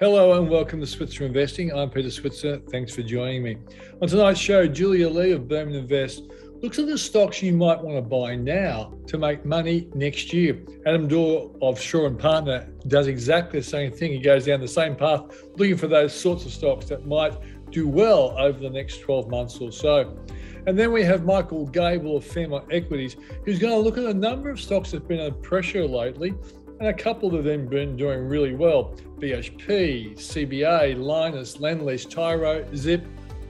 Hello and welcome to Switzer Investing. I'm Peter Switzer. Thanks for joining me. On tonight's show, Julia Lee of Burman Invest looks at the stocks you might want to buy now to make money next year. Adam Dawes of Shaw and Partner does exactly the same thing. He goes down the same path, looking for those sorts of stocks that might do well over the next 12 months or so. And then we have Michael Gable of Fairmont Equities, who's going to look at a number of stocks that have been under pressure lately and a couple of them been doing really well. BHP, CBA, Lynas, Lendlease, Tyro, Zip,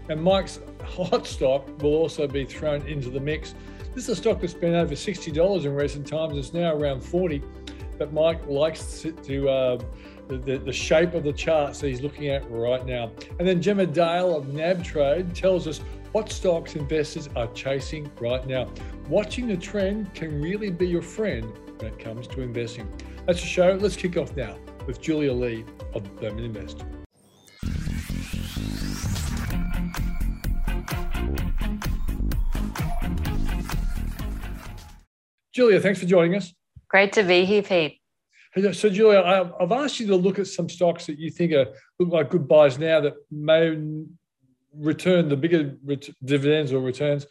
and Mike's hot stock will also be thrown into the mix. This is a stock that's been over $60 in recent times. It's now around 40, but Mike likes to uh, the, the, shape of the charts he's looking at right now. And then Gemma Dale of NAB Trade tells us what stocks investors are chasing right now. Watching the trend can really be your friend when it comes to investing. That's the show. Let's kick off now with Julia Lee of Burman Invest. Julia, thanks for joining us. Great to be here, Pete. So, Julia, I've asked you to look at some stocks that you think are look like good buys now that may return the bigger dividends or returns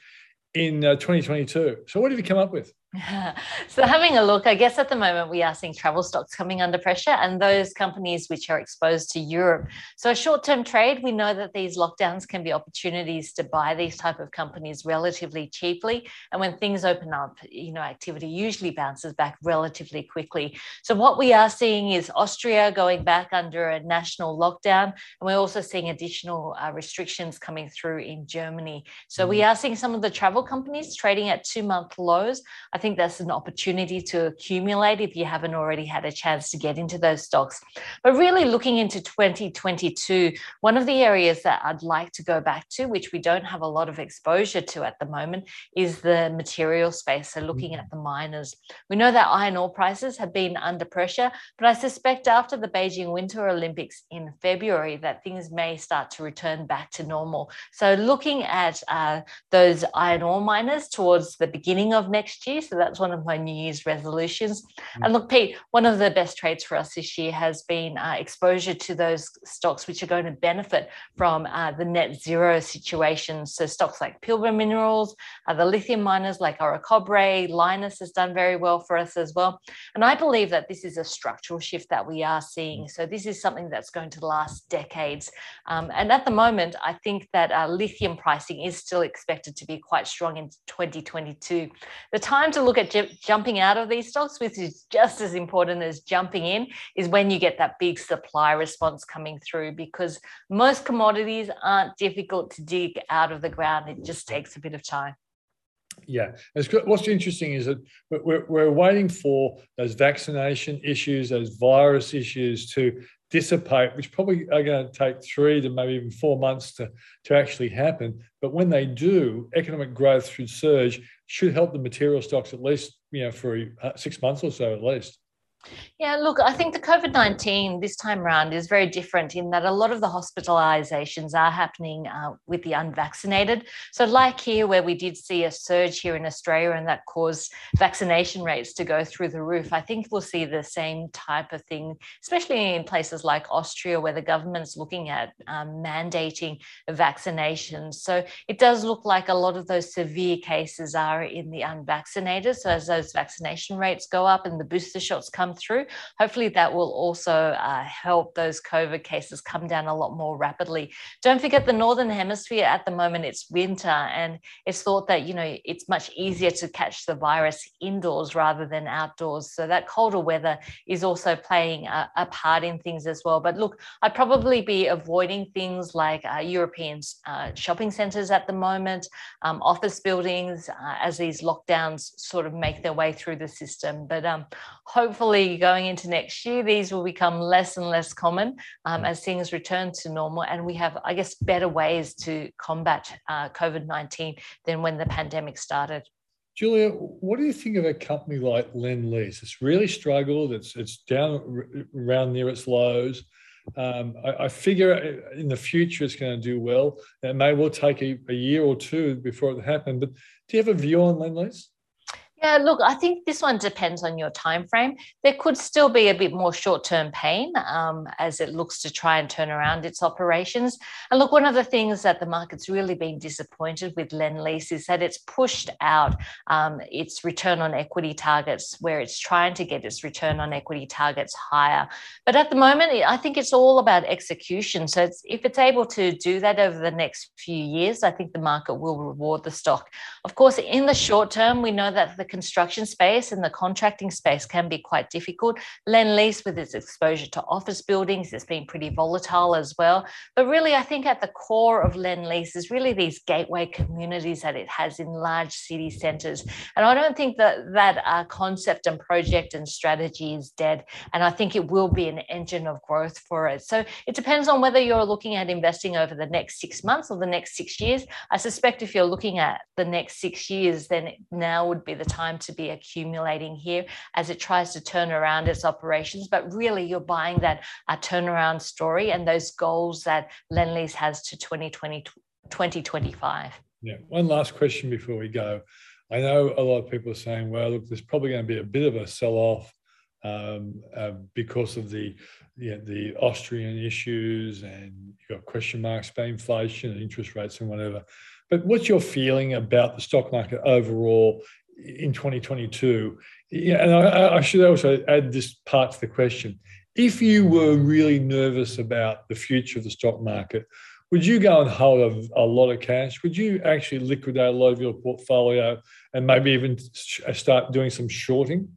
in uh, 2022. So, what have you come up with? so having a look, I guess at the moment we are seeing travel stocks coming under pressure and those companies which are exposed to Europe. So a short-term trade, we know that these lockdowns can be opportunities to buy these type of companies relatively cheaply. And when things open up, you know, activity usually bounces back relatively quickly. So what we are seeing is Austria going back under a national lockdown. And we're also seeing additional uh, restrictions coming through in Germany. So we are seeing some of the travel companies trading at two-month lows. I think that's an opportunity to accumulate if you haven't already had a chance to get into those stocks. But really looking into 2022, one of the areas that I'd like to go back to, which we don't have a lot of exposure to at the moment, is the material space. So looking at the miners. We know that iron ore prices have been under pressure, but I suspect after the Beijing Winter Olympics in February that things may start to return back to normal. So looking at uh, those iron ore miners towards the beginning of next year, so that's one of my New Year's resolutions. Mm-hmm. And look, Pete, one of the best trades for us this year has been uh, exposure to those stocks which are going to benefit from uh, the net zero situation. So stocks like Pilbara Minerals, uh, the lithium miners like Orocobre, Lynas has done very well for us as well. And I believe that this is a structural shift that we are seeing. Mm. So this is something that's going to last decades. Um, and at the moment, I think that uh, lithium pricing is still expected to be quite strong in 2022. The time to look at j- jumping out of these stocks, which is just as important as jumping in, is when you get that big supply response coming through because most commodities aren't difficult to dig out of the ground. It just takes a bit of time. Yeah, what's interesting is that we're, we're waiting for those vaccination issues, those virus issues to dissipate, which probably are going to take three to maybe even four months to, to actually happen. But when they do, economic growth should surge, should help the material stocks at least, you know, for uh, six months or so at least. Yeah, look, I think the COVID 19 this time around is very different in that a lot of the hospitalizations are happening uh, with the unvaccinated. So, like here, where we did see a surge here in Australia and that caused vaccination rates to go through the roof, I think we'll see the same type of thing, especially in places like Austria, where the government's looking at um, mandating vaccinations. So, it does look like a lot of those severe cases are in the unvaccinated. So, as those vaccination rates go up and the booster shots come through. Hopefully, that will also uh, help those COVID cases come down a lot more rapidly. Don't forget the Northern Hemisphere at the moment, it's winter, and it's thought that, you know, it's much easier to catch the virus indoors rather than outdoors. So that colder weather is also playing a, a part in things as well. But look, I'd probably be avoiding things like uh, European uh, shopping centres at the moment, um, office buildings, uh, as these lockdowns sort of make their way through the system. But um, hopefully, going into next year, these will become less and less common um, as things return to normal. And we have, I guess, better ways to combat uh, COVID 19 than when the pandemic started. Julia, what do you think of a company like Lendlease? It's really struggled. It's it's down around near its lows. Um, I, I, figure in the future it's going to do well. It may well take a, a year or two before it happens. But do you have a view on Lendlease? Yeah, look, I think this one depends on your time frame. There could still be a bit more short-term pain um, as it looks to try and turn around its operations. And look, one of the things that the market's really been disappointed with Lendlease is that it's pushed out um, its return on equity targets, where it's trying to get its return on equity targets higher. But at the moment, I think it's all about execution. So it's, if it's able to do that over the next few years, I think the market will reward the stock. Of course, in the short term, we know that the construction space and the contracting space can be quite difficult. Lendlease, with its exposure to office buildings, it's been pretty volatile as well. But really, I think at the core of Lendlease is really these gateway communities that it has in large city centres. And I don't think that that uh, concept and project and strategy is dead. And I think it will be an engine of growth for it. So it depends on whether you're looking at investing over the next six months or the next six years. I suspect if you're looking at the next six years, then now would be the time to be accumulating here as it tries to turn around its operations. But really, you're buying that uh, turnaround story and those goals that Lendlease has to 2020, 2025. Yeah. One last question before we go. I know a lot of people are saying, well, look, there's probably going to be a bit of a sell off um, uh, because of the you know, the Austrian issues and you've got question marks about inflation and interest rates and whatever. But what's your feeling about the stock market overall in 2022? Yeah, and I, I should also add this part to the question. If you were really nervous about the future of the stock market, would you go and hold a, a, lot of cash? Would you actually liquidate a lot of your portfolio and maybe even start doing some shorting?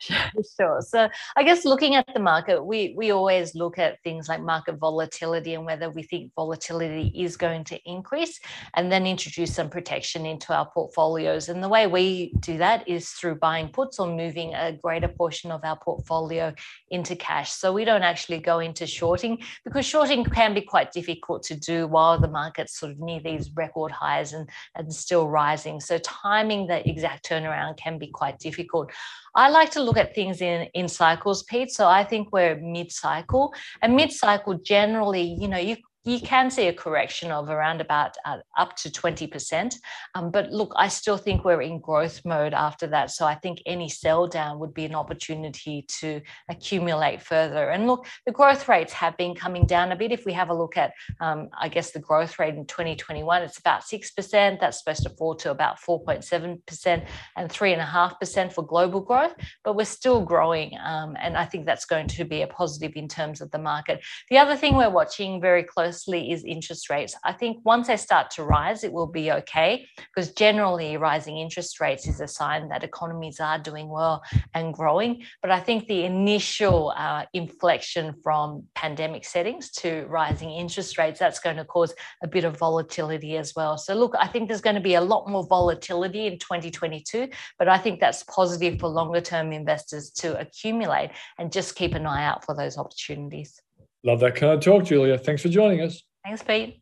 Sure. So I guess looking at the market, we we always look at things like market volatility and whether we think volatility is going to increase, and then introduce some protection into our portfolios. And the way we do that is through buying puts or moving a greater portion of our portfolio into cash. So we don't actually go into shorting because shorting can be quite difficult to do while the market's sort of near these record highs and, and still rising. So timing the exact turnaround can be quite difficult. I like to look at things in, in cycles, Pete. So I think we're mid cycle. And mm. mid cycle, generally, you know, you you can see a correction of around about uh, up to 20%. Um, but look, I still think we're in growth mode after that. So I think any sell down would be an opportunity to accumulate further. And look, the growth rates have been coming down a bit. If we have a look at, um, I guess, the growth rate in 2021, it's about 6%. That's supposed to fall to about 4.7% and 3.5% for global growth. But we're still growing. Um, and I think that's going to be a positive in terms of the market. The other thing we're watching very closely is interest rates. I think once they start to rise, it will be okay because generally rising interest rates is a sign that economies are doing well and growing. But I think the initial uh, inflection from pandemic settings to rising interest rates, that's going to cause a bit of volatility as well. So, look, I think there's going to be a lot more volatility in 2022, but I think that's positive for longer term investors to accumulate and just keep an eye out for those opportunities. Love that kind of talk, Julia. Thanks for joining us. Thanks, Pete.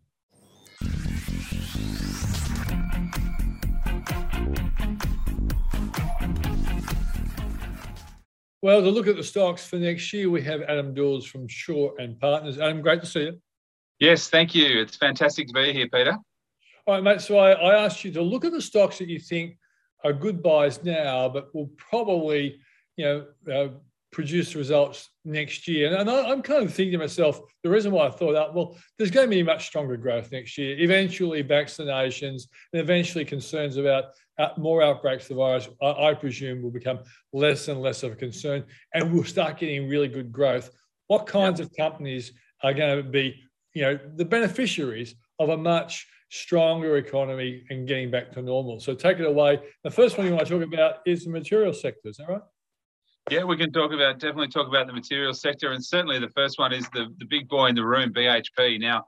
Well, to look at the stocks for next year, we have Adam Dawes from Shaw and Partners. Adam, great to see you. Yes, thank you. It's fantastic to be here, Peter. All right, mate. So I, I asked you to look at the stocks that you think are good buys now, but will probably, you know, uh, produce results next year. And I, am kind of thinking to myself, the reason why I thought that, well, there's going to be much stronger growth next year. Eventually, vaccinations and eventually concerns about uh, more outbreaks of the virus, I, I, presume, will become less and less of a concern, and we'll start getting really good growth. What kinds of companies are going to be, you know, the beneficiaries of a much stronger economy and getting back to normal? So take it away. The first one you want to talk about is the material sector. Is that right? Yeah, we can talk about definitely talk about the materials sector, and certainly the first one is the the big boy in the room, BHP. Now,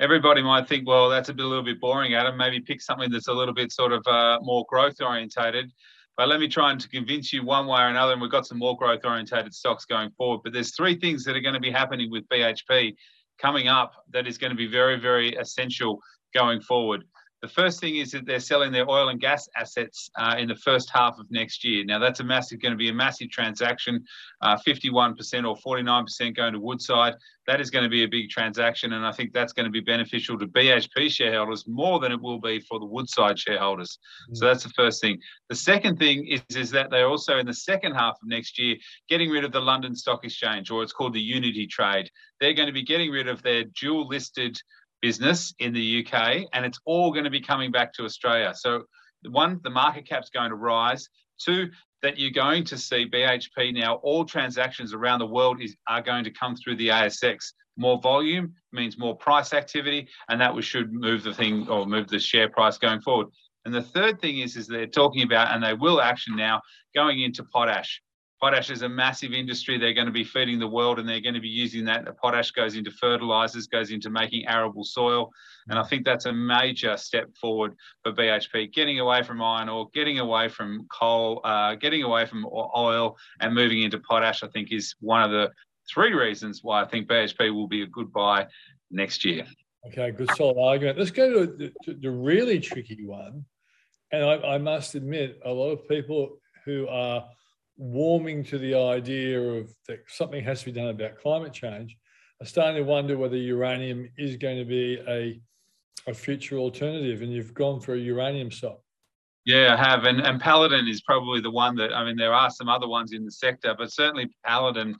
everybody might think, well, that's a, bit, a little bit boring, Adam. Maybe pick something that's a little bit sort of uh, more growth orientated. But let me try and to convince you one way or another, and we've got some more growth orientated stocks going forward. But there's three things that are going to be happening with BHP coming up that is going to be very, very essential going forward. The first thing is that they're selling their oil and gas assets uh, in the first half of next year. Now, that's a massive, going to be a massive transaction. Uh, 51% or 49% going to Woodside. That is going to be a big transaction, and I think that's going to be beneficial to BHP shareholders more than it will be for the Woodside shareholders. Mm. So that's the first thing. The second thing is, is that they're also in the second half of next year getting rid of the London Stock Exchange, or it's called the Unity Trade. They're going to be getting rid of their dual listed business in the UK, and it's all going to be coming back to Australia. So, one, the market cap's going to rise. Two, that you're going to see BHP now, all transactions around the world is, are going to come through the ASX. More volume means more price activity, and that we should move the thing or move the share price going forward. And the third thing is, is they're talking about, and they will action now, going into potash potash is a massive industry. They're going to be feeding the world and they're going to be using that. The potash goes into fertilizers, goes into making arable soil. And I think that's a major step forward for BHP, getting away from iron ore, getting away from coal, uh, getting away from oil and moving into potash, I think is one of the three reasons why I think BHP will be a good buy next year. Okay, good solid argument. Let's go to the, to the really tricky one. And I, I must admit, a lot of people who are warming to the idea of that something has to be done about climate change are starting to wonder whether uranium is going to be a, a future alternative. And you've gone for a uranium stock. Yeah, I have. And, and Paladin is probably the one that, I mean, there are some other ones in the sector, but certainly Paladin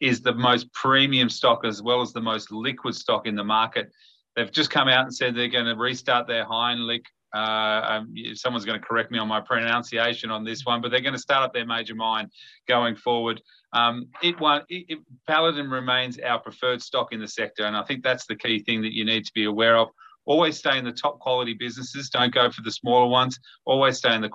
is the most premium stock as well as the most liquid stock in the market. They've just come out and said they're going to restart their Heinrich uh, um, someone's going to correct me on my pronunciation on this one, but they're going to start up their major mine going forward. Um, it, won, it, it, Paladin remains our preferred stock in the sector, and I think that's the key thing that you need to be aware of. Always stay in the top quality businesses. Don't go for the smaller ones. Always stay in the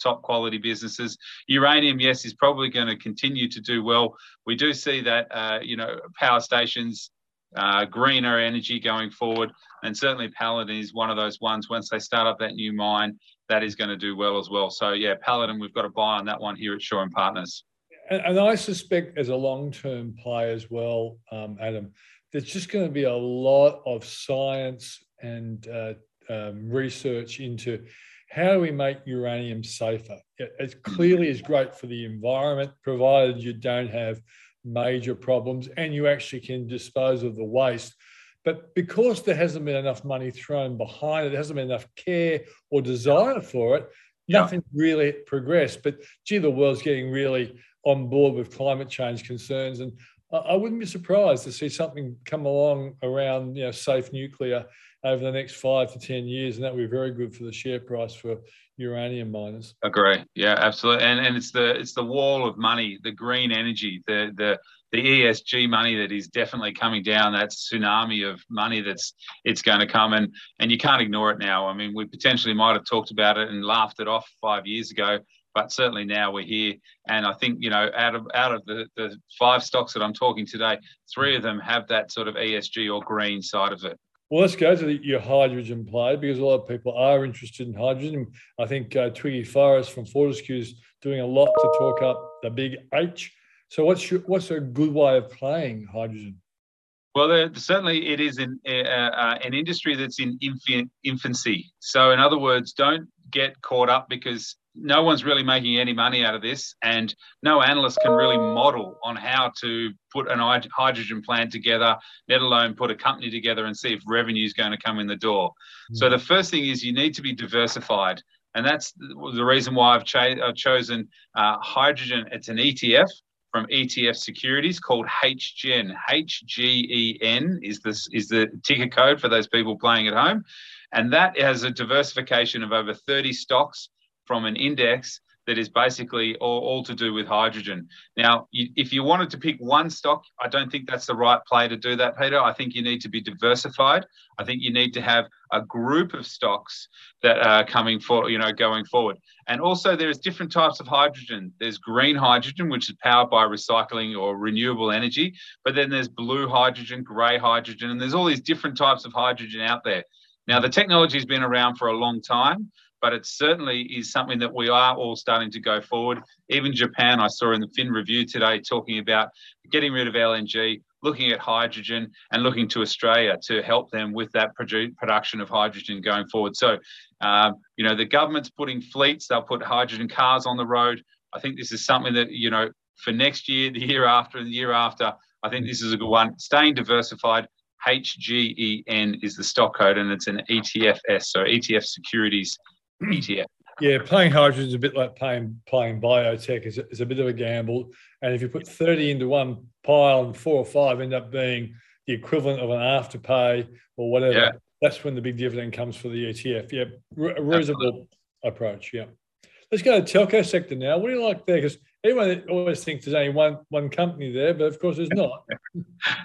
top quality businesses. Uranium, yes, is probably going to continue to do well. We do see that, uh, you know, power stations uh, greener energy going forward. And certainly Paladin is one of those ones. Once they start up that new mine, that is going to do well as well. So yeah, Paladin, we've got to buy on that one here at Shaw and Partners. And, and I suspect as a long-term play as well, um, Adam, there's just going to be a lot of science and uh, um, research into how do we make uranium safer. It, it clearly is great for the environment, provided you don't have major problems and you actually can dispose of the waste. But because there hasn't been enough money thrown behind it, there hasn't been enough care or desire for it, nothing yeah. really progressed. But gee, the world's getting really on board with climate change concerns. And I wouldn't be surprised to see something come along around you know, safe nuclear over the next five to 10 years. And that would be very good for the share price for uranium miners. Agree. Yeah, absolutely. And and it's the it's the wall of money, the green energy, the the the ESG money that is definitely coming down. That tsunami of money that's it's going to come, and and you can't ignore it now. I mean, we potentially might have talked about it and laughed it off five years ago, but certainly now we're here. And I think you know, out of out of the the five stocks that I'm talking today, three of them have that sort of ESG or green side of it. Well, let's go to the, your hydrogen play because a lot of people are interested in hydrogen. I think uh, Twiggy Forrest from Fortescue is doing a lot to talk up the big H. So, what's your, what's a good way of playing hydrogen? Well, there, certainly it is an, uh, uh, an industry that's in infancy. So, in other words, don't get caught up because no one's really making any money out of this, and no analyst can really model on how to put an hydrogen plant together, let alone put a company together and see if revenue is going to come in the door. Mm-hmm. So the first thing is you need to be diversified, and that's the reason why I've, I've chosen uh, hydrogen. It's an ETF from ETF Securities called HGEN. HGEN is this is the ticker code for those people playing at home, and that has a diversification of over 30 stocks from an index that is basically all, all to do with hydrogen. Now, you, if you wanted to pick one stock, I don't think that's the right play to do that, Peter. I think you need to be diversified. I think you need to have a group of stocks that are coming for, you know, going forward. And also there's different types of hydrogen. There's green hydrogen, which is powered by recycling or renewable energy, but then there's blue hydrogen, gray hydrogen, and there's all these different types of hydrogen out there. Now, the technology has been around for a long time, but it certainly is something that we are all starting to go forward. Even Japan, I saw in the Fin Review today talking about getting rid of LNG, looking at hydrogen and looking to Australia to help them with that produ- production of hydrogen going forward. So, um, you know, the government's putting fleets, they'll put hydrogen cars on the road. I think this is something that, you know, for next year, the year after, and the year after, I think this is a good one. Staying diversified, HGEN is the stock code, and it's an ETFS, so ETF Securities ETF. Yeah, playing hydrogen is a bit like playing playing biotech. It's a, it's a bit of a gamble, and if you put thirty into one pile and four or five end up being the equivalent of an afterpay or whatever, yeah. that's when the big dividend comes for the ETF. Yeah, a reasonable Absolutely. approach. Yeah. Let's go to telco sector now. What do you like there? Because everyone always thinks there's only one one company there, but of course there's not.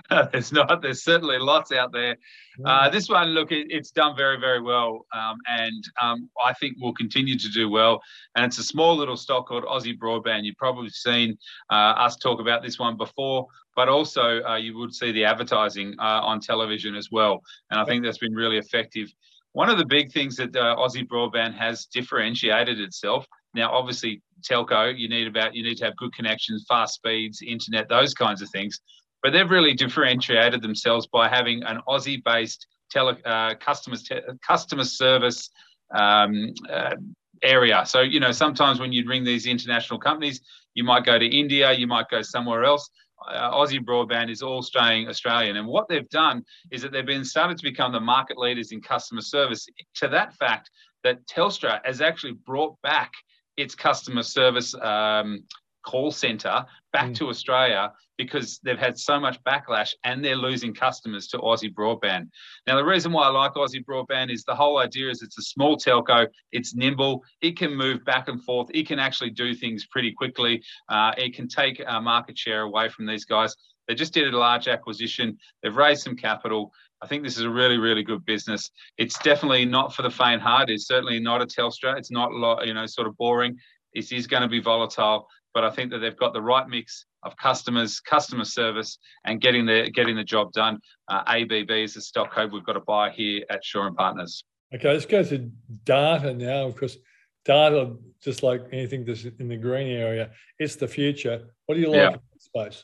there's not. There's certainly lots out there. Uh, this one, look, it, it's done very, very well, um, and um, I think will continue to do well. And it's a small little stock called Aussie Broadband. You've probably seen uh, us talk about this one before, but also uh, you would see the advertising uh, on television as well. And I think that's been really effective. One of the big things that uh, Aussie Broadband has differentiated itself now, obviously, telco, you need about you need to have good connections, fast speeds, internet, those kinds of things. But they've really differentiated themselves by having an Aussie-based tele, uh, customer te- customer service um, uh, area. So you know, sometimes when you'd ring these international companies, you might go to India, you might go somewhere else. Uh, Aussie Broadband is all staying Australian. And what they've done is that they've been started to become the market leaders in customer service. To that fact, that Telstra has actually brought back its customer service um, call center back mm. to Australia because they've had so much backlash and they're losing customers to Aussie Broadband. Now, the reason why I like Aussie Broadband is the whole idea is it's a small telco, it's nimble, it can move back and forth, it can actually do things pretty quickly, uh, it can take uh, market share away from these guys. They just did a large acquisition, they've raised some capital. I think this is a really, really good business. It's definitely not for the faint heart. It's certainly not a Telstra. It's not, you know, sort of boring. It is going to be volatile, but I think that they've got the right mix of customers, customer service, and getting the getting the job done. Uh, ABB is the stock code we've got to buy here at Shaw and Partners. Okay, let's go to data now. Of course, data, just like anything that's in the green area, it's the future. What do you like yeah. in this space?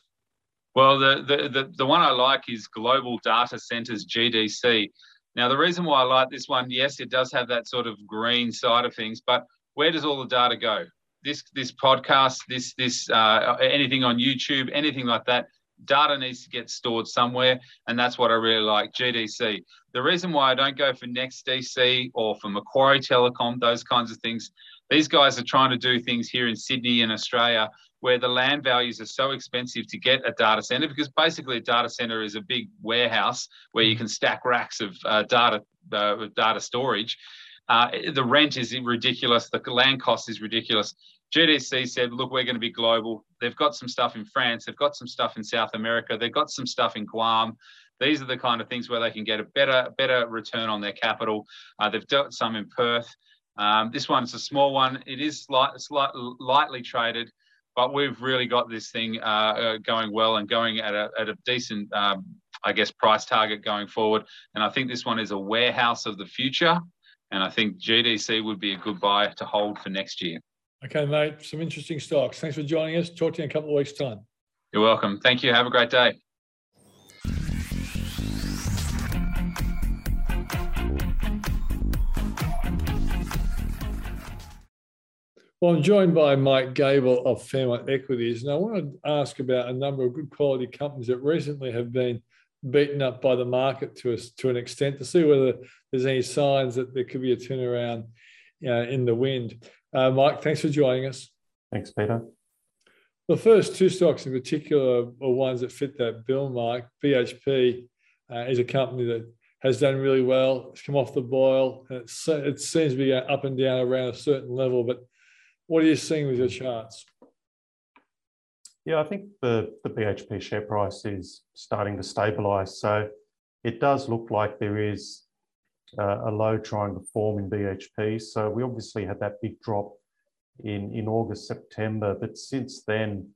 Well, the, the, the, the one I like is Global Data Centers, GDC. Now, the reason why I like this one, yes, it does have that sort of green side of things, but where does all the data go? This this podcast, this this uh, anything on YouTube, anything like that, data needs to get stored somewhere, and that's what I really like. GDC. The reason why I don't go for NextDC or for Macquarie Telecom, those kinds of things, these guys are trying to do things here in Sydney and Australia where the land values are so expensive to get a data center because basically a data center is a big warehouse where you can stack racks of uh, data uh, data storage. Uh, the rent is ridiculous. The land cost is ridiculous. GDC said, look, we're going to be global. They've got some stuff in France. They've got some stuff in South America. They've got some stuff in Guam. These are the kind of things where they can get a better, better return on their capital. Uh, they've got some in Perth. Um, this one's a small one. It is slight, slight, lightly traded but we've really got this thing uh, uh, going well and going at a, at a decent, um, I guess, price target going forward. And I think this one is a warehouse of the future. And I think GDC would be a good buy to hold for next year. Okay, mate. Some interesting stocks. Thanks for joining us. Talk to you in a couple of weeks' time. You're welcome. Thank you. Have a great day. Well, I'm joined by Mike Gable of Fairmont Equities, and I want to ask about a number of good quality companies that recently have been beaten up by the market to us to an extent to see whether there's any signs that there could be a turnaround uh, in the wind. Uh, Mike, thanks for joining us. Thanks, Peter. The first two stocks in particular are ones that fit that bill, Mike. BHP uh, is a company that has done really well. It's come off the boil. it seems to be going up and down around a certain level, but what are you seeing with your charts? Yeah, I think the, the BHP share price is starting to stabilize. So it does look like there is uh, a low trying to form in BHP. So we obviously had that big drop in, in August, September, but since then,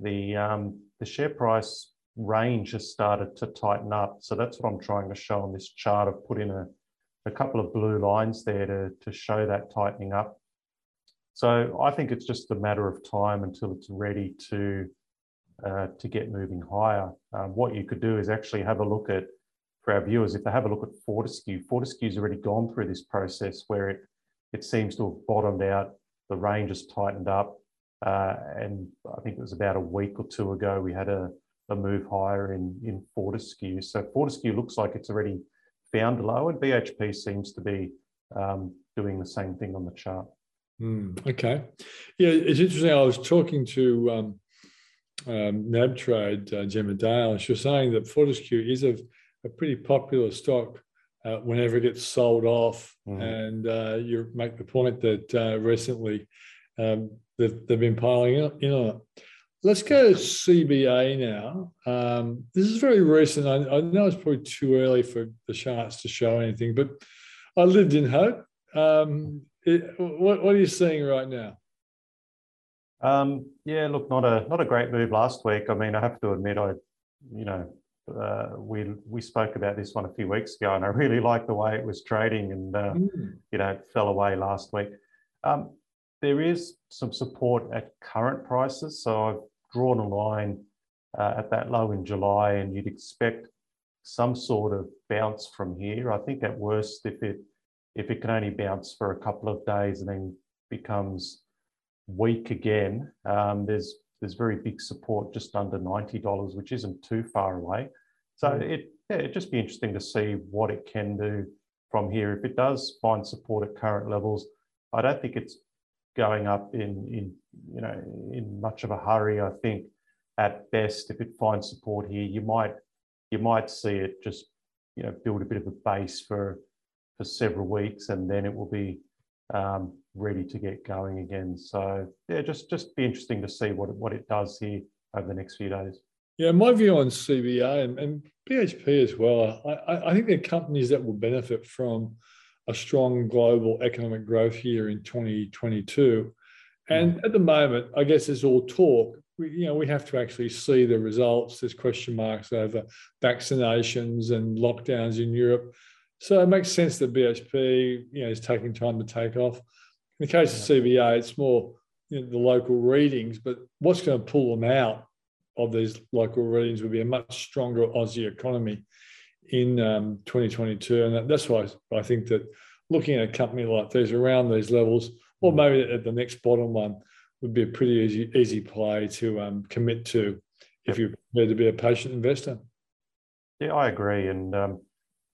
the, um, the share price range has started to tighten up. So that's what I'm trying to show on this chart. I've put in a, a couple of blue lines there to, to show that tightening up. So I think it's just a matter of time until it's ready to uh, to get moving higher. Um, what you could do is actually have a look at, for our viewers, if they have a look at Fortescue, Fortescue's already gone through this process where it, it seems to have bottomed out, the range has tightened up, uh, and I think it was about a week or two ago we had a, a move higher in, in Fortescue. So Fortescue looks like it's already found low, and BHP seems to be um, doing the same thing on the chart. Mm, okay. Yeah, it's interesting. I was talking to um, um, NabTrade, uh, Gemma Dale, and she was saying that Fortescue is a, a pretty popular stock uh, whenever it gets sold off. Mm. And uh, you make the point that uh, recently um, they've, they've been piling in on it. Let's go to CBA now. Um, this is very recent. I, I, know it's probably too early for the charts to show anything, but I lived in hope. Um, it, what, what, are you seeing right now? Um, yeah, look, not a not a great move last week. I mean, I have to admit, I, you know, uh, we we spoke about this one a few weeks ago, and I really liked the way it was trading, and uh, mm. you know, it fell away last week. Um, there is some support at current prices, so I've drawn a line uh, at that low in July, and you'd expect some sort of bounce from here. I think at worst, if it if it can only bounce for a couple of days and then becomes weak again, um, there's there's very big support just under ninety dollars, which isn't too far away. So mm. it yeah, it'd just be interesting to see what it can do from here. If it does find support at current levels, I don't think it's going up in in you know in much of a hurry. I think at best, if it finds support here, you might you might see it just you know build a bit of a base for for several weeks, and then it will be um, ready to get going again. So yeah, just just be interesting to see what what it does here over the next few days. Yeah, my view on CBA and, and BHP as well. I, I think they're companies that will benefit from a strong global economic growth year in 2022. And mm. at the moment, I guess it's all talk. We, you know, we have to actually see the results. There's question marks over vaccinations and lockdowns in Europe. So it makes sense that BHP, you know, is taking time to take off. In the case of CBA, it's more you know, the local readings, but what's going to pull them out of these local readings would be a much stronger Aussie economy in um, 2022. And that's why I think that looking at a company like these around these levels, or mm. maybe at the next bottom one, would be a pretty easy, easy play to um, commit to if you're prepared to be a patient investor. Yeah, I agree. And um,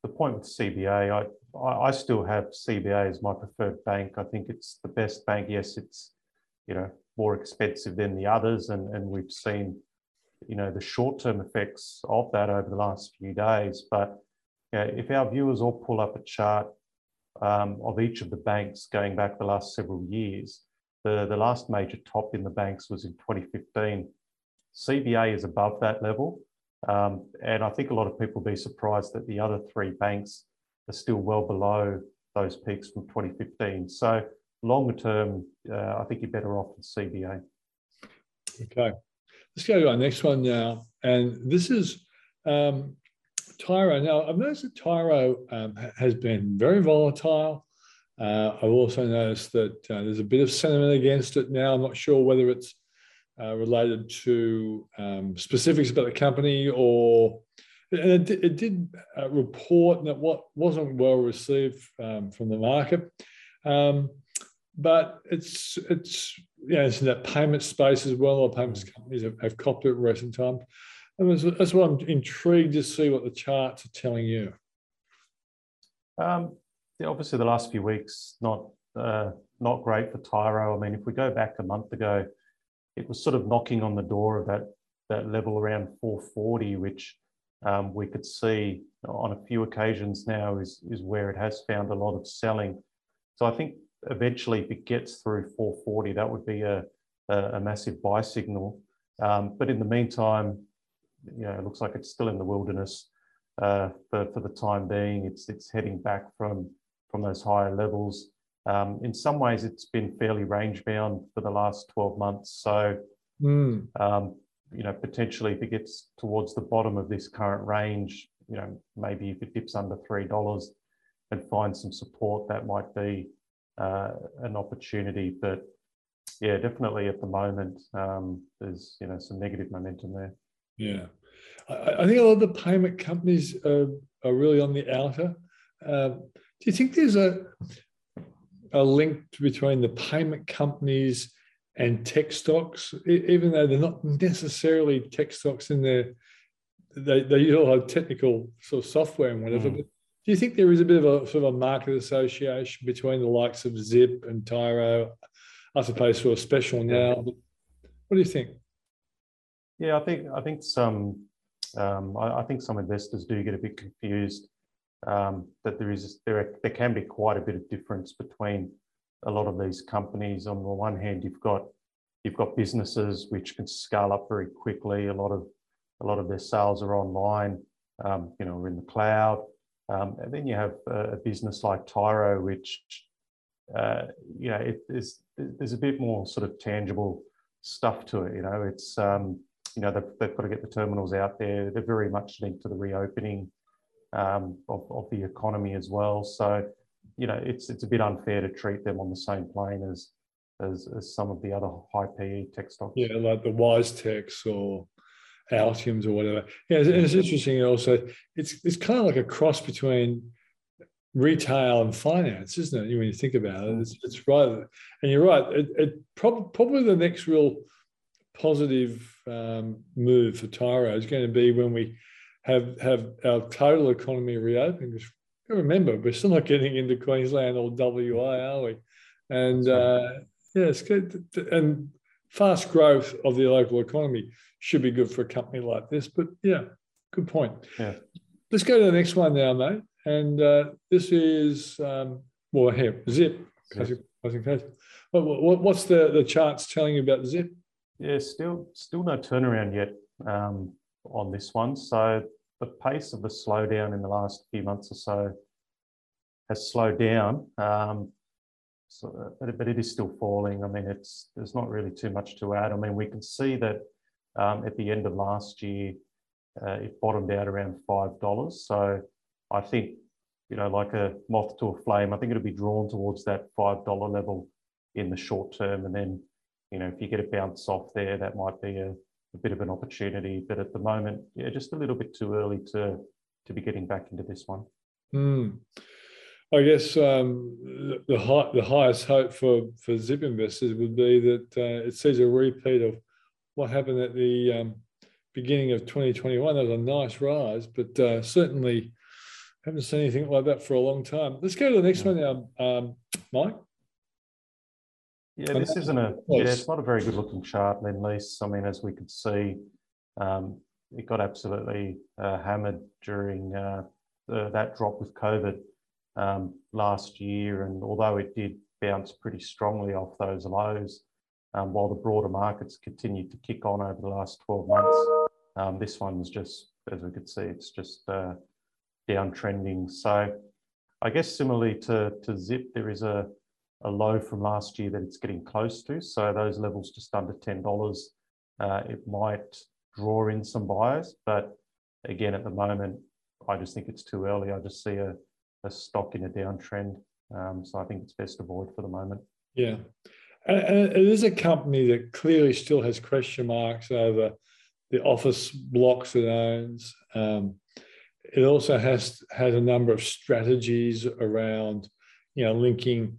the point with CBA, I, I still have CBA as my preferred bank. I think it's the best bank. Yes, it's you know more expensive than the others, and and we've seen you know the short-term effects of that over the last few days. But if our viewers all pull up a chart um, of each of the banks going back the last several years, the, the last major top in the banks was in 2015. CBA is above that level. Um, and I think a lot of people will be surprised that the other three banks are still well below those peaks from 2015. So longer term, uh, I think you're better off with CBA. Okay, let's go to our next one now. And this is um, Tyro. Now, I've noticed that Tyro um, has been very volatile. Uh, I've also noticed that uh, there's a bit of sentiment against it now. I'm not sure whether it's uh, related to um, specifics about the company or and it, it did uh, report that what wasn't well received um, from the market. Um, but it's it's know, it's in that payment space as well. Or payments companies have, have copped it in recent times. And that's, that's I'm intrigued to see what the charts are telling you. Um, yeah, obviously, the last few weeks not uh, not great for Tyro. I mean, if we go back a month ago, it was sort of knocking on the door of that, that level around 440, which um, we could see on a few occasions now is, is where it has found a lot of selling. So I think eventually if it gets through 440, that would be a, a, a massive buy signal. Um, but in the meantime, you know, it looks like it's still in the wilderness uh, for, for the time being. It's, it's heading back from, from those higher levels. Um, in some ways, it's been fairly range bound for the last 12 months. So, mm. um, you know, potentially if it gets towards the bottom of this current range, you know, maybe if it dips under $3 and finds some support, that might be uh, an opportunity. But yeah, definitely at the moment, um, there's you know some negative momentum there. Yeah, I, I think a lot of the payment companies are, are really on the outer. Um, do you think there's a a link between the payment companies and tech stocks, even though they're not necessarily tech stocks in their they, they all have technical sort of software and whatever. Mm. But do you think there is a bit of a sort of a market association between the likes of Zip and Tyro, I suppose for a special now? What do you think? Yeah, I think I think some um, I, I, think some investors do get a bit confused um, that there is there there can be quite a bit of difference between a lot of these companies. On the one hand, you've got you've got businesses which can scale up very quickly. A lot of a lot of their sales are online, um, you know, or in the cloud. Um, and then you have a, business like Tyro, which uh, you know, it, there's a bit more sort of tangible stuff to it. You know, it's um, you know they've, they've got to get the terminals out there. They're very much linked to the reopening um, of, of the economy as well. So you know, it's it's a bit unfair to treat them on the same plane as as, as some of the other high PE tech stocks. Yeah, like the WiseTechs or Altiums or whatever. Yeah, it's, it's interesting. Also, it's it's kind of like a cross between retail and finance, isn't it? When you think about it, it's, it's right. And you're right. It, it prob- probably the next real positive um, move for Tyro is going to be when we have have our total economy reopening. Remember, we're still not getting into Queensland or WA, are we? And uh, yeah, it's good. And fast growth of the local economy should be good for a company like this. But yeah, good point. Yeah. Let's go to the next one now, mate. And uh, this is, um, well, here, Zip. what's the, the charts telling you about Zip? Yeah, still still no turnaround yet um, on this one. So the pace of the slowdown in the last few months or so has slowed down. Um, so, but, but it is still falling. I mean, it's there's not really too much to add. I mean, we can see that um, at the end of last year, uh, it bottomed out around five dollars. So I think you know, like a moth to a flame, I think it'll be drawn towards that five dollar level in the short term, and then you know, if you get a bounce off there, that might be a, a bit of an opportunity. But at the moment, yeah, just a little bit too early to to be getting back into this one. Mm. I guess um, the, high, the highest hope for, for Zip investors would be that uh, it sees a repeat of what happened at the um, beginning of 2021. That was a nice rise, but uh, certainly haven't seen anything like that for a long time. Let's go to the next yeah. one now, um, Mike. Yeah, this isn't a yeah, it's not a very good looking chart, Lendlease. I mean, as we could see, um, it got absolutely uh, hammered during uh, the, that drop with COVID um, last year. And although it did bounce pretty strongly off those lows, um, while the broader markets continued to kick on over the last 12 months, um, this one's just, as we could see, it's just uh, downtrending. So I guess similarly to, to Zip, there is a, a low from last year that it's getting close to. So those levels just under $10, uh, it might draw in some buyers. But again, at the moment, I just think it's too early. I just see a, a stock in a downtrend. Um, so I think it's best to avoid for the moment. Yeah. And it is a company that clearly still has question marks over the office blocks it owns. Um, it also has has a number of strategies around, you know, linking,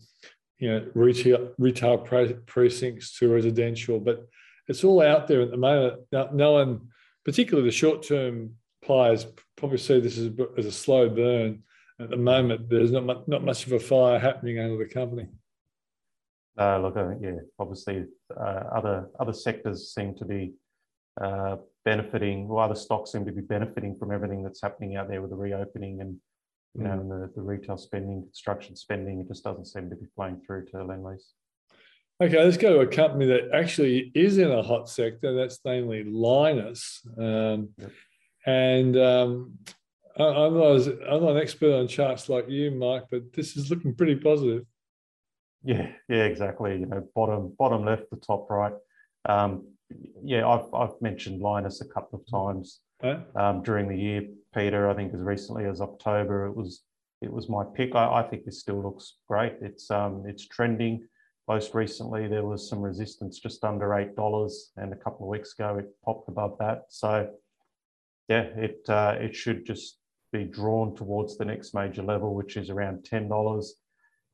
you know, retail retail precincts to residential. But it's all out there at the moment. No, one, particularly the short term players, probably see this as, as a slow burn at the moment, there's not much, not much of a fire happening under the company. Uh, look, yeah, obviously, uh, other other sectors seem to be uh, benefiting, or other stocks seem to be benefiting from everything that's happening out there with the reopening and you know, mm. and the, the retail spending, construction spending. It just doesn't seem to be flowing through to Lendlease. Okay, let's go to a company that actually is in a hot sector. That's namely Lynas. Um, yep. And um, I'm not, I'm not an expert on charts like you, Mike, but this is looking pretty positive. Yeah, yeah, exactly. You know, bottom bottom left, the top right. Um, yeah, I've I've mentioned Lynas a couple of times um, during the year, Peter. I think as recently as October, it was it was my pick. I, I think this still looks great. It's um it's trending. most recently there was some resistance just under $8 and a couple of weeks ago it popped above that. So yeah, it, uh, it should just be drawn towards the next major level, which is around $10.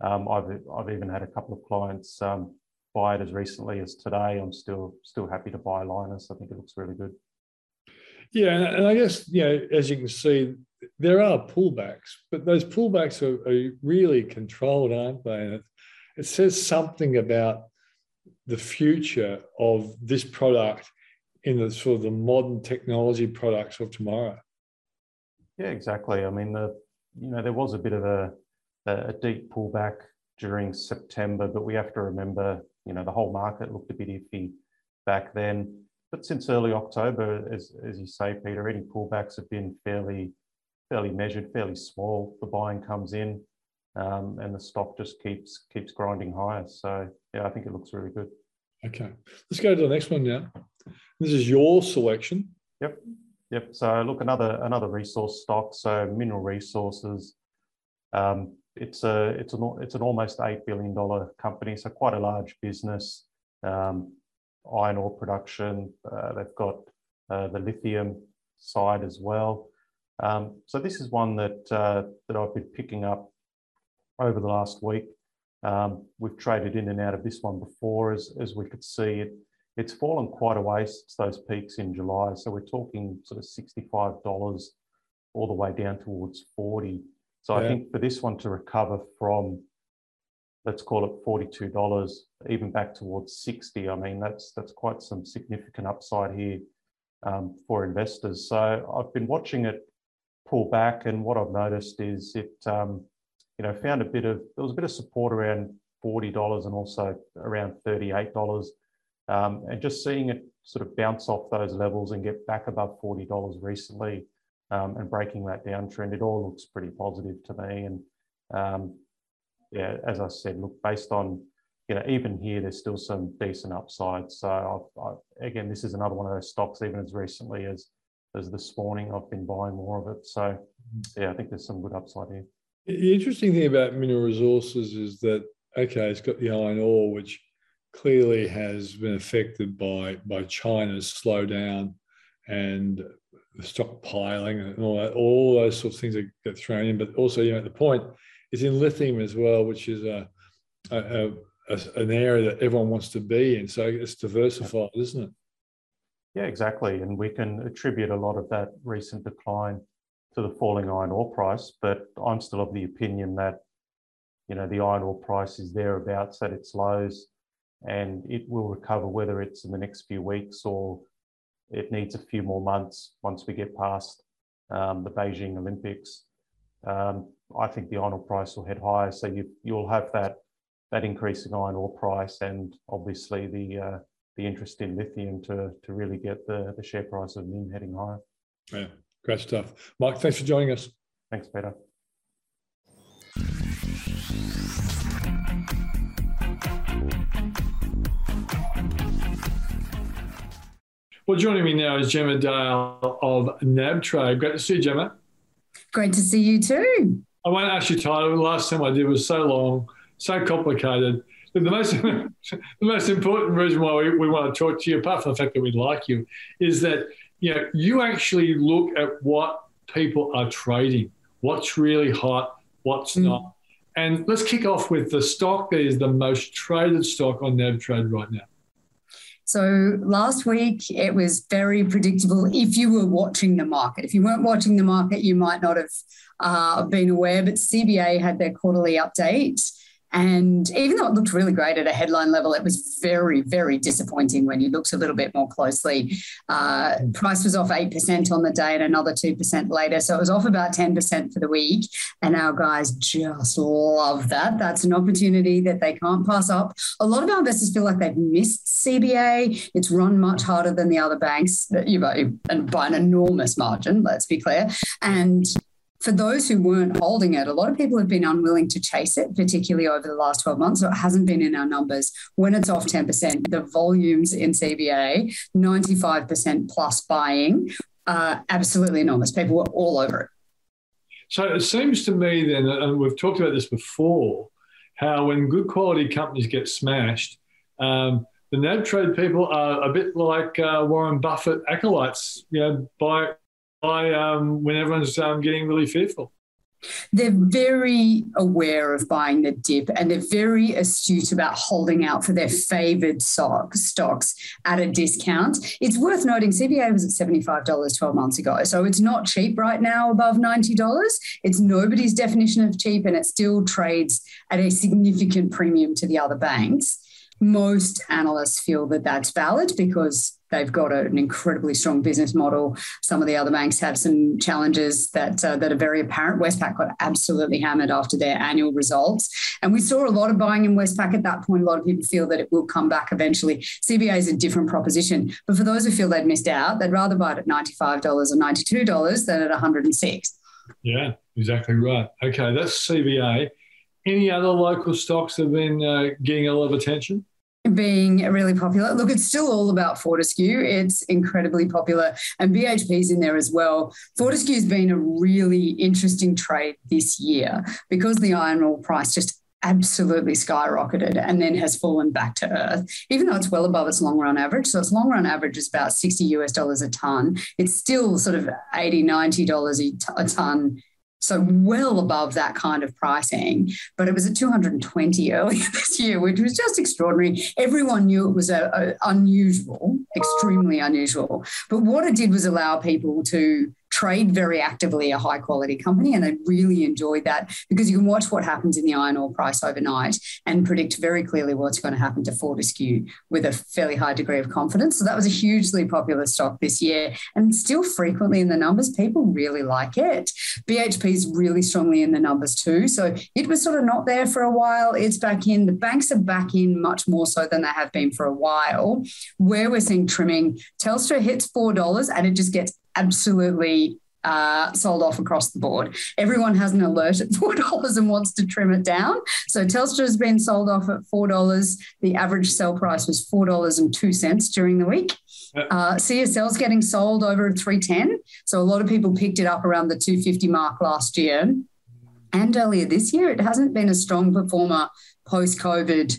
Um, I've, I've even had a couple of clients um, buy it as recently as today. I'm still still happy to buy Lynas. I think it looks really good. Yeah, and I guess you know, as you can see, there are pullbacks, but those pullbacks are, are really controlled, aren't they? And it, it says something about the future of this product in the sort of the modern technology products of tomorrow. Yeah, exactly. I mean, the you know there was a bit of a a deep pullback during September, but we have to remember, you know, the whole market looked a bit iffy back then. But since early October, as, as you say, Peter, any pullbacks have been fairly fairly measured, fairly small. The buying comes in, um, and the stock just keeps keeps grinding higher. So yeah, I think it looks really good. Okay, let's go to the next one now. This is your selection. Yep, yep. So look, another another resource stock. So mineral resources. Um, it's a it's an it's an almost eight billion dollar company, so quite a large business. Um, iron ore production. Uh, they've got uh, the lithium side as well. Um, so this is one that uh, that I've been picking up over the last week. Um, we've traded in and out of this one before, as as we could see it. It's fallen quite a way since those peaks in July. So we're talking sort of sixty-five dollars all the way down towards forty. So yeah. I think for this one to recover from let's call it $42, even back towards 60. I mean, that's that's quite some significant upside here um, for investors. So I've been watching it pull back, and what I've noticed is it, um, you know, found a bit of there was a bit of support around $40 and also around $38, um, and just seeing it sort of bounce off those levels and get back above $40 recently. Um, and breaking that downtrend, it all looks pretty positive to me. And um, yeah, as I said, look, based on, you know, even here, there's still some decent upside. So I've, I, again, this is another one of those stocks, even as recently as as this morning, I've been buying more of it. So mm-hmm. yeah, I think there's some good upside here. The interesting thing about mineral resources is that okay, it's got the iron ore, which clearly has been affected by by China's slowdown and the stockpiling and all that, all those sorts of things that get thrown in. But also, you know, at the point is in lithium as well, which is a, a, a, an area that everyone wants to be in. So it's diversified, isn't it? Yeah, exactly. And we can attribute a lot of that recent decline to the falling iron ore price. But I'm still of the opinion that, you know, the iron ore price is thereabouts at its lows and it will recover, whether it's in the next few weeks or it needs a few more months once we get past um, the Beijing Olympics. Um, I think the iron ore price will head higher. So you, you'll have that that increasing iron ore price and obviously the uh, the interest in lithium to to really get the, the share price of NIM heading higher. Yeah, great stuff. Mike, thanks for joining us. Thanks, Peter. Well, joining me now is Gemma Dale of NabTrade. Great to see you, Gemma. Great to see you too. I won't ask you title. The last time I did was so long, so complicated. But the most, the most important reason why we, we want to talk to you, apart from the fact that we like you, is that you know you actually look at what people are trading, what's really hot, what's mm. not. And let's kick off with the stock that is the most traded stock on NabTrade right now. So last week it was very predictable if you were watching the market. If you weren't watching the market, you might not have uh, been aware, but CBA had their quarterly update and even though it looked really great at a headline level, it was very, very disappointing when you looked a little bit more closely. Uh, price was off 8% on the day and another 2% later. So it was off about 10% for the week. And our guys just love that. That's an opportunity that they can't pass up. A lot of our investors feel like they've missed CBA. It's run much harder than the other banks, you know, and by an enormous margin, let's be clear. And for those who weren't holding it, a lot of people have been unwilling to chase it, particularly over the last 12 months. So it hasn't been in our numbers. When it's off 10%, the volumes in CBA, 95% plus buying, uh, absolutely enormous. People were all over it. So it seems to me then, and we've talked about this before, how when good quality companies get smashed, um, the NAB trade people are a bit like uh, Warren Buffett acolytes, you know, by, by um, when everyone's um, getting really fearful. They're very aware of buying the dip and they're very astute about holding out for their favored stock, stocks at a discount. It's worth noting CBA was at $75 12 months ago. So it's not cheap right now above $90. It's nobody's definition of cheap and it still trades at a significant premium to the other banks most analysts feel that that's valid because they've got an incredibly strong business model. Some of the other banks have some challenges that uh, that are very apparent. Westpac got absolutely hammered after their annual results, and we saw a lot of buying in Westpac at that point. A lot of people feel that it will come back eventually. CBA is a different proposition, but for those who feel they'd missed out, they'd rather buy it at ninety five dollars or ninety two dollars than at one hundred and six. Yeah, exactly right. Okay, that's CBA. Any other local stocks have been uh, getting a lot of attention? Being really popular. Look, it's still all about Fortescue. It's incredibly popular, and BHP's in there as well. Fortescue's been a really interesting trade this year because the iron ore price just absolutely skyrocketed and then has fallen back to earth, even though it's well above its long run average. So its long run average is about 60 US dollars a ton. It's still sort of 80, 90 dollars a ton so well above that kind of pricing, but it was at 220 earlier this year, which was just extraordinary. Everyone knew it was a, a unusual, extremely unusual. But what it did was allow people to trade very actively a high quality company. And I really enjoyed that because you can watch what happens in the iron ore price overnight and predict very clearly what's going to happen to Fortescue with a fairly high degree of confidence. So that was a hugely popular stock this year and still frequently in the numbers. People really like it. BHP is really strongly in the numbers too. So it was sort of not there for a while. It's back in. The banks are back in much more so than they have been for a while. Where we're seeing trimming, Telstra hits $4 and it just gets absolutely uh, sold off across the board. Everyone has an alert at four dollars and wants to trim it down. So Telstra has been sold off at four dollars. The average sell price was four dollars and two cents during the week. Uh, CSL's getting sold over at three ten. So a lot of people picked it up around the two fifty mark last year, and earlier this year. It hasn't been a strong performer post COVID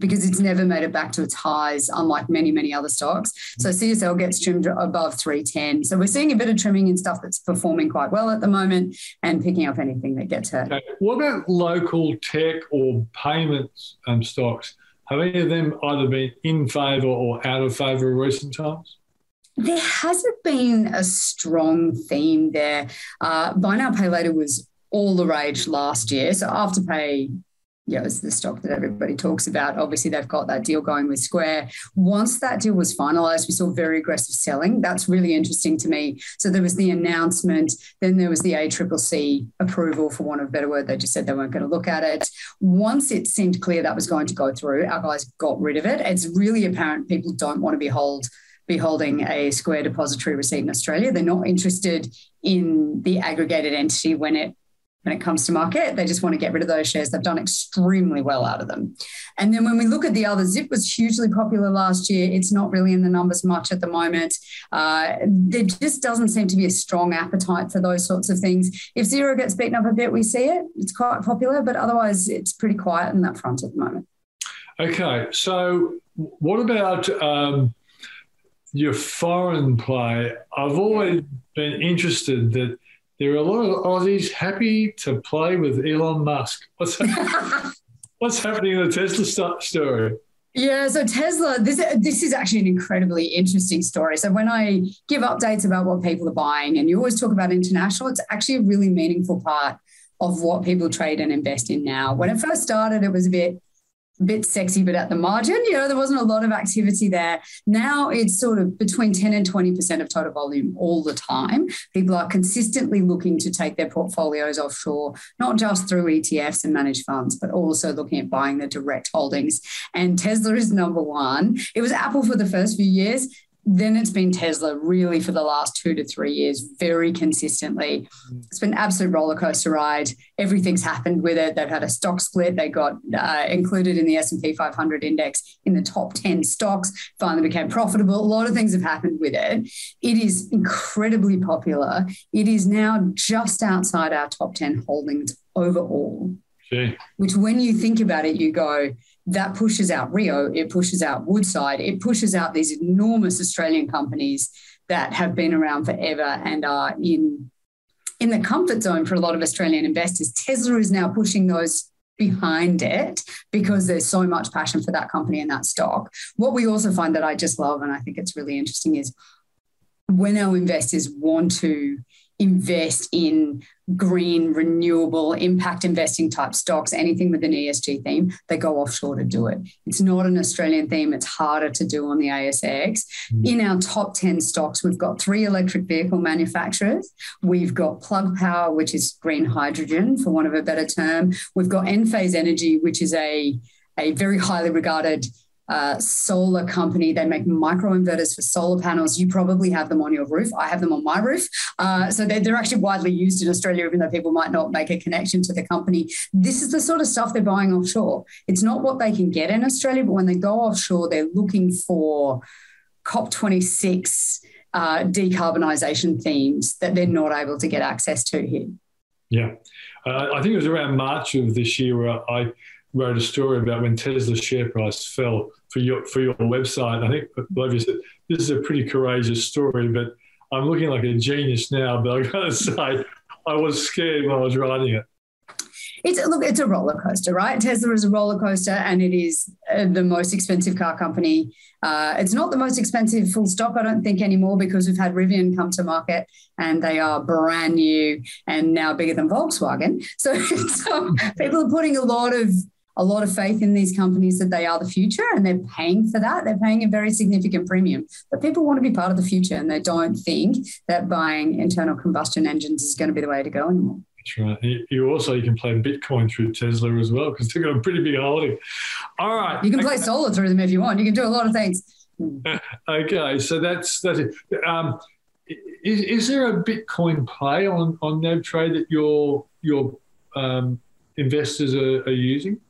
because it's never made it back to its highs, unlike many, many other stocks. So CSL gets trimmed above 310. So we're seeing a bit of trimming in stuff that's performing quite well at the moment and picking up anything that gets hurt. Okay. What about local tech or payments um, stocks? Have any of them either been in favour or out of favour in recent times? There hasn't been a strong theme there. Uh, Buy Now Pay Later was all the rage last year. So Afterpay know, it's the stock that everybody talks about. Obviously, they've got that deal going with Square. Once that deal was finalized, we saw very aggressive selling. That's really interesting to me. So there was the announcement, then there was the ACCC approval, for want of a better word. They just said they weren't going to look at it. Once it seemed clear that was going to go through, our guys got rid of it. It's really apparent people don't want to be hold be holding a Square depository receipt in Australia. They're not interested in the aggregated entity when it when it comes to market. They just want to get rid of those shares. They've done extremely well out of them. And then when we look at the other, Zip was hugely popular last year. It's not really in the numbers much at the moment. Uh, there just doesn't seem to be a strong appetite for those sorts of things. If Xero gets beaten up a bit, we see it. It's quite popular, but otherwise, it's pretty quiet in that front at the moment. Okay, so what about um, your foreign play? I've always been interested that there are a lot of Aussies happy to play with Elon Musk. What's, what's happening in the Tesla story? Yeah, so Tesla, this this is actually an incredibly interesting story. So when I give updates about what people are buying, and you always talk about international, it's actually a really meaningful part of what people trade and invest in now. When it first started, it was a bit bit sexy, but at the margin, you know, there wasn't a lot of activity there. Now it's sort of between 10 and 20% of total volume all the time. People are consistently looking to take their portfolios offshore, not just through ETFs and managed funds, but also looking at buying the direct holdings. And Tesla is number one. It was Apple for the first few years then it's been Tesla really for the last two to three years, very consistently. It's been an absolute roller coaster ride. Everything's happened with it. They've had a stock split. They got uh, included in the S&P 500 index in the top 10 stocks, finally became profitable. A lot of things have happened with it. It is incredibly popular. It is now just outside our top 10 holdings overall. Okay. Which, when you think about it, you go, that pushes out Rio, it pushes out Woodside, it pushes out these enormous Australian companies that have been around forever and are in in the comfort zone for a lot of Australian investors. Tesla is now pushing those behind it because there's so much passion for that company and that stock. What we also find that I just love and I think it's really interesting is when our investors want to invest in green, renewable, impact investing type stocks, anything with an ESG theme, they go offshore to do it. It's not an Australian theme, it's harder to do on the ASX. Mm. In our top 10 stocks, we've got three electric vehicle manufacturers. We've got Plug Power, which is green hydrogen, for want of a better term. We've got Enphase Energy, which is a, a very highly regarded uh, solar company. They make microinverters for solar panels. You probably have them on your roof. I have them on my roof. Uh, so they're, they're actually widely used in Australia, even though people might not make a connection to the company. This is the sort of stuff they're buying offshore. It's not what they can get in Australia, but when they go offshore, they're looking for COP26 uh, decarbonisation themes that they're not able to get access to here. Yeah. Uh, I think it was around March of this year where I wrote a story about when Tesla's share price fell for your for your website. I think Olivia said this is a pretty courageous story, but I'm looking like a genius now. But I have got to say, I was scared when I was writing it. It's look, it's a roller coaster, right? Tesla is a roller coaster, and it is uh, the most expensive car company. Uh, it's not the most expensive full stop, I don't think anymore, because we've had Rivian come to market, and they are brand new and now bigger than Volkswagen. So, so people are putting a lot of a lot of faith in these companies that they are the future and they're paying for that. They're paying a very significant premium. But people want to be part of the future and they don't think that buying internal combustion engines is going to be the way to go anymore. That's right. You also you can play Bitcoin through Tesla as well because they've got a pretty big holding. All right. You can play solar through them if you want. You can do a lot of things. okay, so that's that's it. Um, is, is there a Bitcoin play on on NabTrade that your your um, investors are, are using?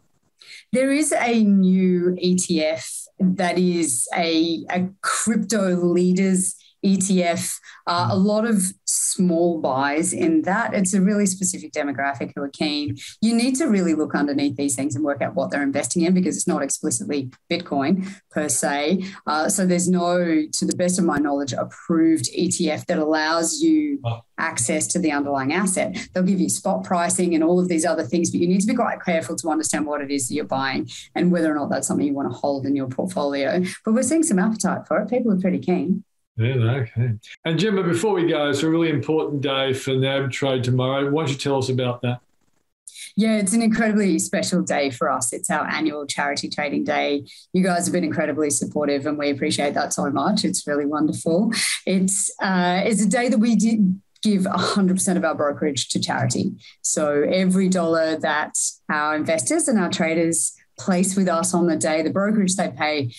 There is a new ETF that is a, a crypto leaders ETF, uh, a lot of small buys in that. It's a really specific demographic who are keen. You need to really look underneath these things and work out what they're investing in because it's not explicitly Bitcoin per se. Uh, so there's no, to the best of my knowledge, approved ETF that allows you access to the underlying asset. They'll give you spot pricing and all of these other things, but you need to be quite careful to understand what it is that you're buying and whether or not that's something you want to hold in your portfolio. But we're seeing some appetite for it. People are pretty keen. Yeah, okay. And Gemma, before we go, it's a really important day for NAB Trade tomorrow. Why don't you tell us about that? Yeah, it's an incredibly special day for us. It's our annual charity trading day. You guys have been incredibly supportive, and we appreciate that so much. It's really wonderful. It's uh, it's a day that we did give 100% of our brokerage to charity. So every dollar that our investors and our traders place with us on the day, the brokerage they pay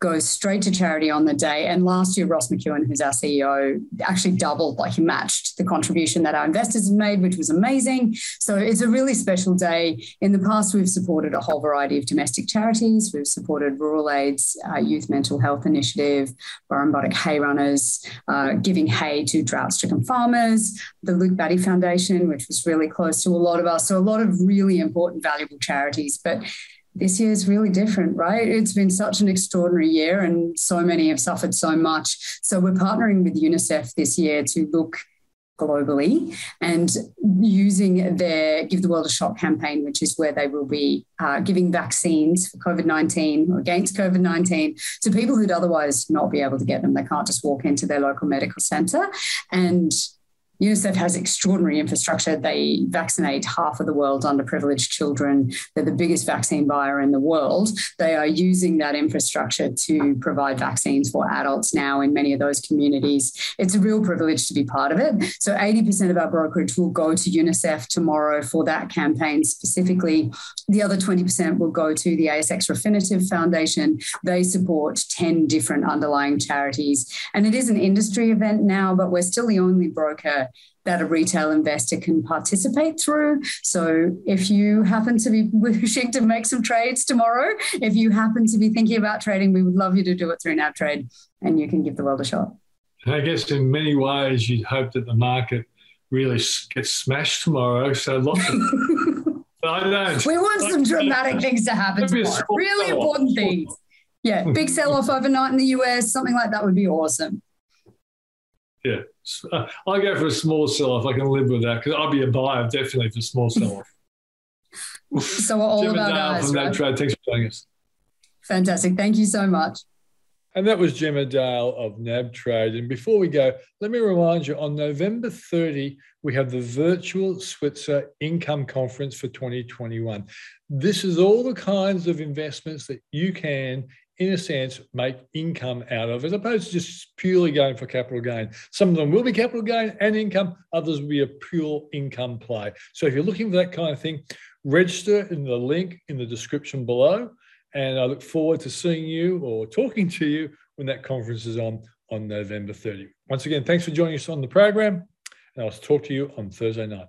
goes straight to charity on the day. And last year, Ross McEwen, who's our CEO, actually doubled, like he matched the contribution that our investors made, which was amazing. So it's a really special day. In the past, we've supported a whole variety of domestic charities. We've supported Rural Aid's uh, Youth Mental Health Initiative, Burrumbuttock Hay Runners, uh, giving hay to drought stricken farmers, the Luke Batty Foundation, which was really close to a lot of us. So a lot of really important, valuable charities. But this year is really different, right? It's been such an extraordinary year and so many have suffered so much. So we're partnering with UNICEF this year to look globally and using their Give the World a Shot campaign, which is where they will be uh, giving vaccines for COVID 19 or against COVID 19 to people who'd otherwise not be able to get them. They can't just walk into their local medical centre. And UNICEF has extraordinary infrastructure. They vaccinate half of the world's underprivileged children. They're the biggest vaccine buyer in the world. They are using that infrastructure to provide vaccines for adults now in many of those communities. It's a real privilege to be part of it. So 80% of our brokerage will go to UNICEF tomorrow for that campaign specifically. The other 20% will go to the ASX Refinitiv Foundation. They support 10 different underlying charities. And it is an industry event now, but we're still the only broker that a retail investor can participate through. So if you happen to be wishing to make some trades tomorrow, if you happen to be thinking about trading, we would love you to do it through NabTrade and you can give the world a shot. I guess in many ways you'd hope that the market really gets smashed tomorrow. So lots of I don't. We want some dramatic things to happen tomorrow. Really important things. Yeah, big sell off overnight in the US, something like that would be awesome. Yeah, uh, I go for a small sell off. I can live with that because I'll be a buyer definitely for small sell off. so all Jim of our guys. From right? Trade. Thanks for joining us. Fantastic. Thank you so much. And that was Gemma Dale of NAB Trade. And before we go, let me remind you on November 30, we have the virtual Switzer Income Conference for 2021. This is all the kinds of investments that you can, in a sense, make income out of, as opposed to just purely going for capital gain. Some of them will be capital gain and income, others will be a pure income play. So if you're looking for that kind of thing, register in the link in the description below. And I look forward to seeing you or talking to you when that conference is on on November 30. Once again, thanks for joining us on the program, and I'll talk to you on Thursday night.